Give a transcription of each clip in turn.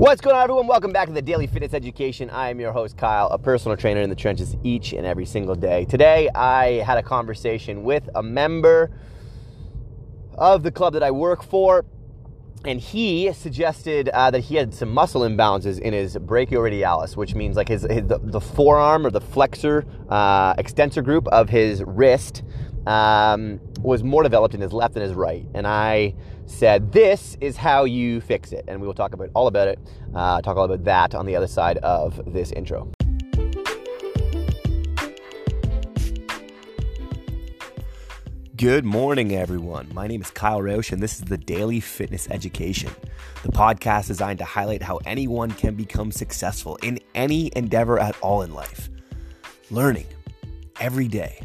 What's going on, everyone? Welcome back to the Daily Fitness Education. I am your host, Kyle, a personal trainer in the trenches each and every single day. Today, I had a conversation with a member of the club that I work for, and he suggested uh, that he had some muscle imbalances in his brachioradialis, which means like his, his the, the, forearm or the flexor uh, extensor group of his wrist um, was more developed in his left than his right. And I said, This is how you fix it. And we will talk about all about it, uh, talk all about that on the other side of this intro. Good morning, everyone. My name is Kyle Roche, and this is the Daily Fitness Education, the podcast designed to highlight how anyone can become successful in any endeavor at all in life. Learning every day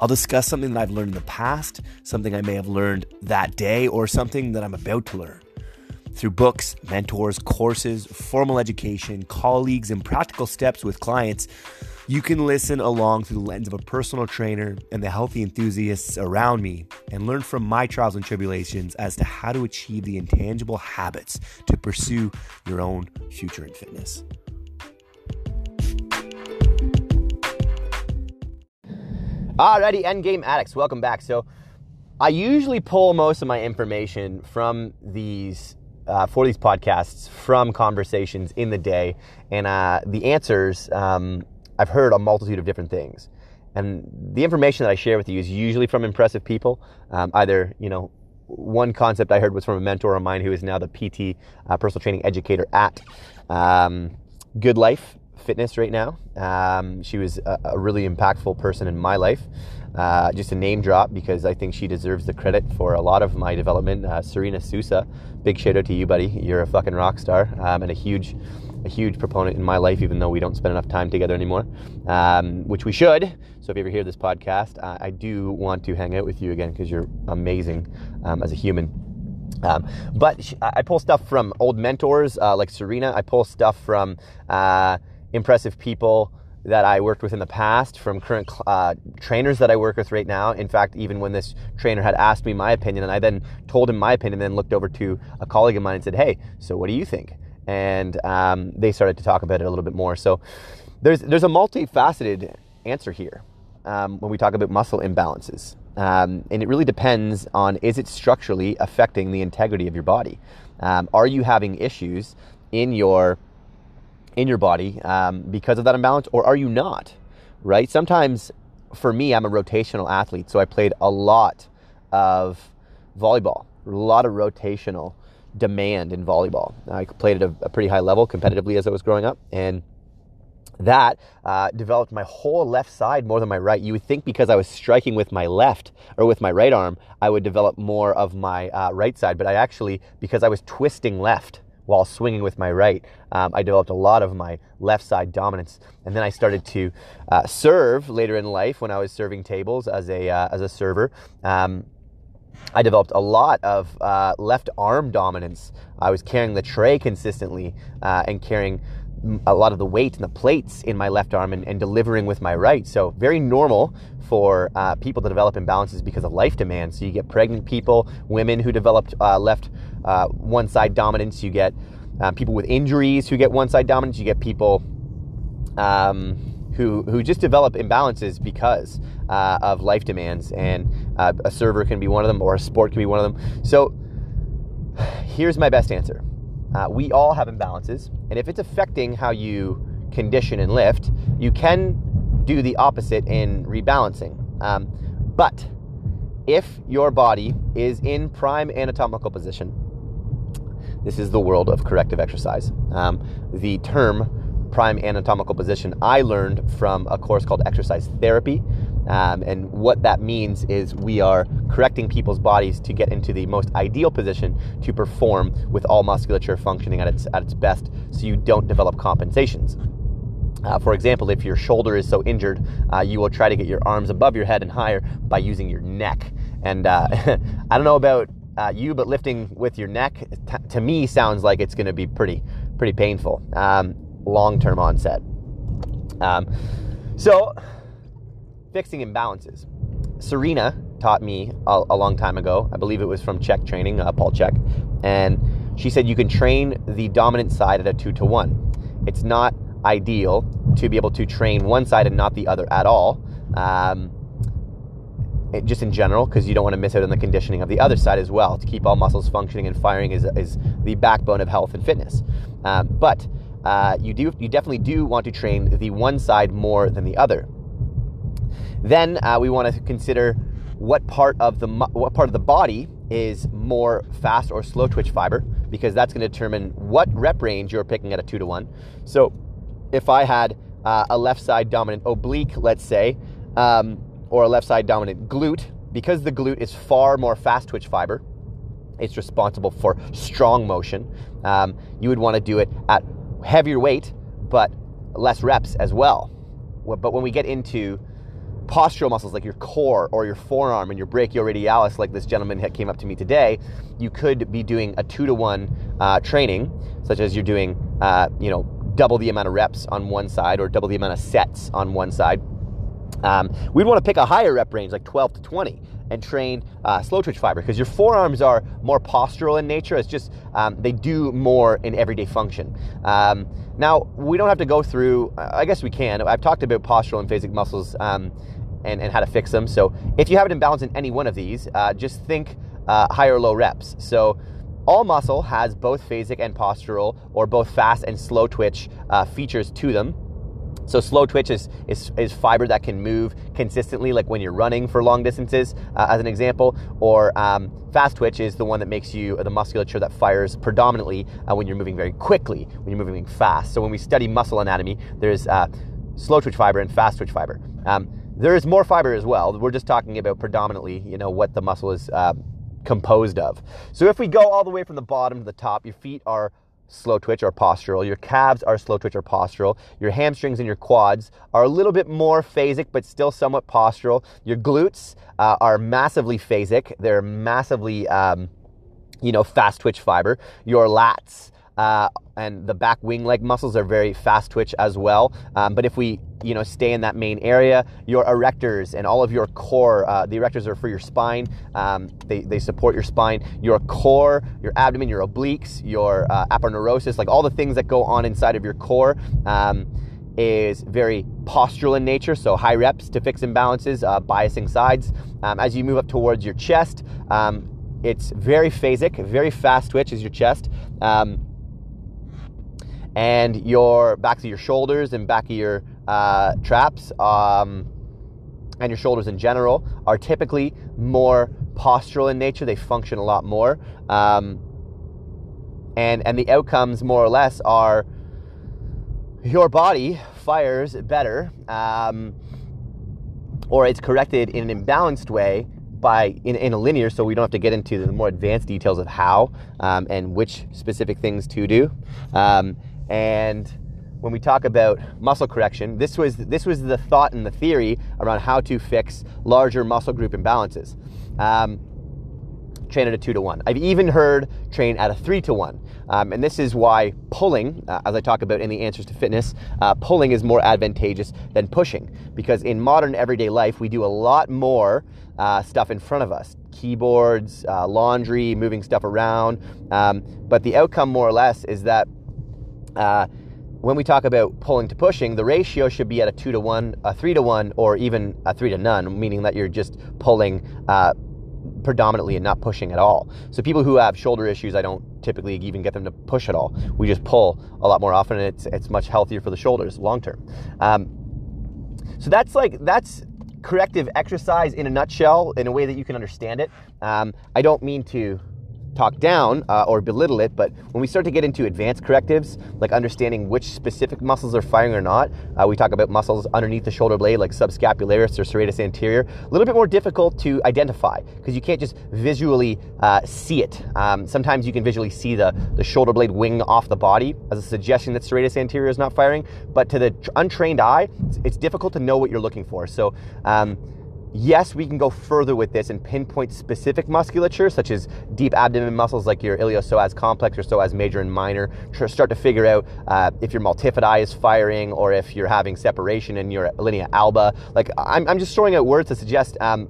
I'll discuss something that I've learned in the past, something I may have learned that day, or something that I'm about to learn. Through books, mentors, courses, formal education, colleagues, and practical steps with clients, you can listen along through the lens of a personal trainer and the healthy enthusiasts around me and learn from my trials and tribulations as to how to achieve the intangible habits to pursue your own future in fitness. Alrighty, Endgame Addicts, welcome back. So, I usually pull most of my information from these uh, for these podcasts from conversations in the day, and uh, the answers um, I've heard a multitude of different things, and the information that I share with you is usually from impressive people. Um, either you know, one concept I heard was from a mentor of mine who is now the PT uh, personal training educator at um, Good Life fitness right now. Um, she was a, a, really impactful person in my life. Uh, just a name drop because I think she deserves the credit for a lot of my development. Uh, Serena Sousa, big shout out to you, buddy. You're a fucking rock star um, and a huge, a huge proponent in my life, even though we don't spend enough time together anymore, um, which we should. So if you ever hear this podcast, uh, I do want to hang out with you again because you're amazing um, as a human. Um, but I pull stuff from old mentors uh, like Serena. I pull stuff from uh, impressive people that I worked with in the past, from current uh, trainers that I work with right now. In fact, even when this trainer had asked me my opinion, and I then told him my opinion, then looked over to a colleague of mine and said, "Hey, so what do you think?" And um, they started to talk about it a little bit more. So there's there's a multifaceted answer here um, when we talk about muscle imbalances, um, and it really depends on is it structurally affecting the integrity of your body? Um, are you having issues in your in your body um, because of that imbalance, or are you not? Right? Sometimes, for me, I'm a rotational athlete, so I played a lot of volleyball, a lot of rotational demand in volleyball. I played at a, a pretty high level competitively as I was growing up, and that uh, developed my whole left side more than my right. You would think because I was striking with my left or with my right arm, I would develop more of my uh, right side, but I actually, because I was twisting left, while swinging with my right. Um, I developed a lot of my left side dominance, and then I started to uh, serve later in life when I was serving tables as a uh, as a server. Um, I developed a lot of uh, left arm dominance. I was carrying the tray consistently uh, and carrying a lot of the weight and the plates in my left arm and, and delivering with my right. So very normal for uh, people to develop imbalances because of life demands. So you get pregnant people, women who developed uh, left uh, one side dominance. You get uh, people with injuries who get one side dominance. You get people um, who who just develop imbalances because uh, of life demands. And uh, a server can be one of them, or a sport can be one of them. So here's my best answer. Uh, we all have imbalances, and if it's affecting how you condition and lift, you can do the opposite in rebalancing. Um, but if your body is in prime anatomical position, this is the world of corrective exercise. Um, the term prime anatomical position I learned from a course called exercise therapy. Um, and what that means is we are correcting people's bodies to get into the most ideal position to perform with all musculature functioning at its, at its best so you don't develop compensations. Uh, for example, if your shoulder is so injured, uh, you will try to get your arms above your head and higher by using your neck. And uh, I don't know about uh, you, but lifting with your neck t- to me sounds like it's going to be pretty pretty painful, um, long term onset. Um, so, fixing imbalances. Serena taught me a, a, long time ago. I believe it was from Chek Training, uh, Paul Chek, and she said you can train the dominant side at a two to one. It's not ideal to be able to train one side and not the other at all. Um, it, just in general, because you don't want to miss out on the conditioning of the other side as well. To keep all muscles functioning and firing is, is the backbone of health and fitness. Um, but uh, you do you definitely do want to train the one side more than the other. Then uh, we want to consider what part of the what part of the body is more fast or slow twitch fiber because that's going to determine what rep range you're picking at a two to one. So if I had uh, a left side dominant oblique, let's say, um, or a left side dominant glute, because the glute is far more fast twitch fiber, it's responsible for strong motion. Um, you would want to do it at heavier weight, but less reps as well. But when we get into postural muscles like your core or your forearm and your brachioradialis, like this gentleman that came up to me today, you could be doing a two to one uh, training, such as you're doing, uh, you know, double the amount of reps on one side or double the amount of sets on one side. Um, we'd want to pick a higher rep range, like 12 to 20, and train uh, slow twitch fiber because your forearms are more postural in nature. It's just um, they do more in everyday function. Um, now, we don't have to go through, I guess we can. I've talked about postural and phasic muscles um, and, and, how to fix them. So if you have an imbalance in any one of these, uh, just think uh, high or low reps. So all muscle has both phasic and postural, or both fast and slow twitch uh, features to them. So slow twitch is, is, is, fiber that can move consistently, like when you're running for long distances, uh, as an example. Or um, fast twitch is the one that makes you the musculature that fires predominantly uh, when you're moving very quickly, when you're moving fast. So when we study muscle anatomy, there's uh, slow twitch fiber and fast twitch fiber. Um, there is more fiber as well. We're just talking about predominantly, you know, what the muscle is uh, composed of. So if we go all the way from the bottom to the top, your feet are slow twitch or postural. Your calves are slow twitch or postural. Your hamstrings and your quads are a little bit more phasic, but still somewhat postural. Your glutes uh, are massively phasic. They're massively, um, you know, fast twitch fiber. Your lats uh, and the back wing leg muscles are very fast twitch as well. Um, but if we you know stay in that main area, your erectors and all of your core, uh, the erectors are for your spine. Um, they, they support your spine. Your core, your abdomen, your obliques, your uh, aponeurosis, like all the things that go on inside of your core. Um, is very postural in nature, so high reps to fix imbalances, uh, biasing sides. Um, as you move up towards your chest, um, it's very phasic, very fast twitch is your chest. Um, and your backs of your shoulders and back of your uh, traps um, and your shoulders in general are typically more postural in nature. They function a lot more, um, and and the outcomes more or less are your body fires better, um, or it's corrected in an imbalanced way by in, in, a linear, so we don't have to get into the more advanced details of how um, and which specific things to do. And when we talk about muscle correction, this was this was the thought and the theory around how to fix larger muscle group imbalances. Um, train at a two to one. I've even heard train at a three to one. Um, and this is why pulling, uh, as I talk about in the answers to fitness, uh, pulling is more advantageous than pushing. Because in modern everyday life, we do a lot more uh, stuff in front of us keyboards, uh, laundry, moving stuff around. Um, but the outcome, more or less, is that uh, when we talk about pulling to pushing, the ratio should be at a two to one, a three to one, or even a three to none, meaning that you're just pulling uh, predominantly and not pushing at all. So people who have shoulder issues, I don't typically even get them to push at all. We just pull a lot more often, and it's it's much healthier for the shoulders long term. Um, so that's like that's corrective exercise in a nutshell, in a way that you can understand it. Um, I don't mean to talk down uh, or belittle it, but when we start to get into advanced correctives, like understanding which specific muscles are firing or not, uh, we talk about muscles underneath the shoulder blade, like subscapularis or serratus anterior, a little bit more difficult to identify because you can't just visually uh, see it. Um, sometimes you can visually see the, the shoulder blade wing off the body as a suggestion that serratus anterior is not firing, but to the untrained eye, it's, it's difficult to know what you're looking for. So, um, Yes, we can go further with this and pinpoint specific musculature, such as deep abdomen muscles like your iliopsoas complex or psoas major and minor. Start to figure out uh, if your multifidi is firing or if you're having separation in your linea alba. Like, I'm, I'm just throwing out words to suggest. Um,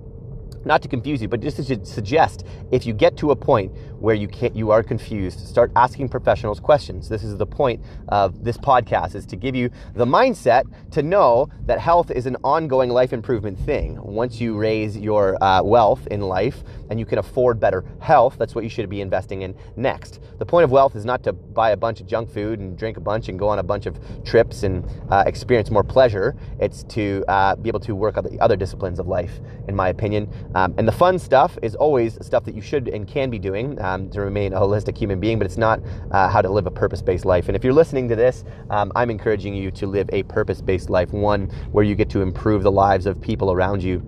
not to confuse you, but just to suggest if you get to a point where you can't you are confused, start asking professionals questions. This is the point of this podcast is to give you the mindset to know that health is an ongoing life improvement thing. Once you raise your uh, wealth in life and you can afford better health, that's what you should be investing in next. The point of wealth is not to buy a bunch of junk food and drink a bunch and go on a bunch of trips and uh, experience more pleasure. It's to uh, be able to work on the other disciplines of life, in my opinion. Um, and the fun stuff is always stuff that you should and can be doing um, to remain a holistic human being, but it's not uh, how to live a purpose based life. And if you're listening to this, um, I'm encouraging you to live a purpose based life, one where you get to improve the lives of people around you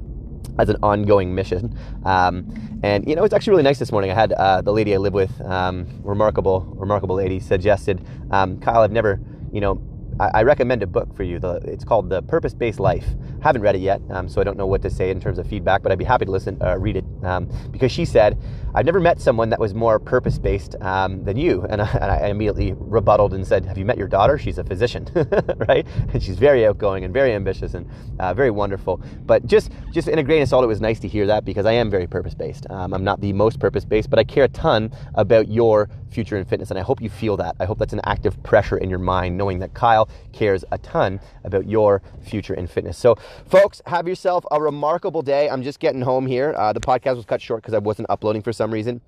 as an ongoing mission. Um, and you know, it's actually really nice this morning. I had uh, the lady I live with, um, remarkable, remarkable lady, suggested, um, Kyle, I've never, you know, I, recommend a book for you. It's called The Purpose Based Life. I Haven't read it yet, um, so I don't know what to say in terms of feedback, but I'd be happy to listen, uh, read it, um, because she said, I've never met someone that was more purpose based um, than you. And I, and I, immediately rebutted and said, Have you met your daughter? She's a physician, right? And she's very outgoing and very ambitious and uh, very wonderful. But just, just in a grain of salt, it was nice to hear that because I am very purpose based. Um, I'm not the most purpose based, but I care a ton about your future in fitness. And I hope you feel that. I hope that's an active pressure in your mind, knowing that Kyle cares a ton about your future in fitness. So, folks, have yourself a remarkable day. I'm just getting home here. Uh, the podcast was cut short because I wasn't uploading for some reason.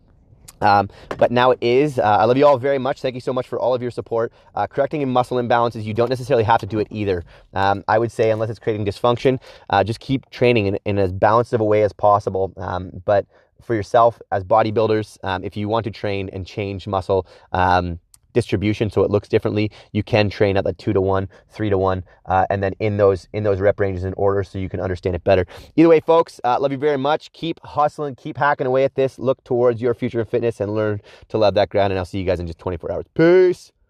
Um, but now it is. Uh, I love you all very much. Thank you so much for all of your support. Uh, correcting muscle imbalances, you don't necessarily have to do it either. Um, I would say, unless it's creating dysfunction, uh, just keep training in, in, as balanced of a way as possible. Um, but for yourself as bodybuilders, um, if you want to train and change muscle, um, distribution so it looks differently. You can train at the two to one three to one uh, and then in those in those rep ranges in order so you can understand it better. Either way folks uh, love you very much. Keep hustling keep hacking away at this. Look towards your future in fitness and learn to love that ground and i'll see you guys in just 24 hours. Peace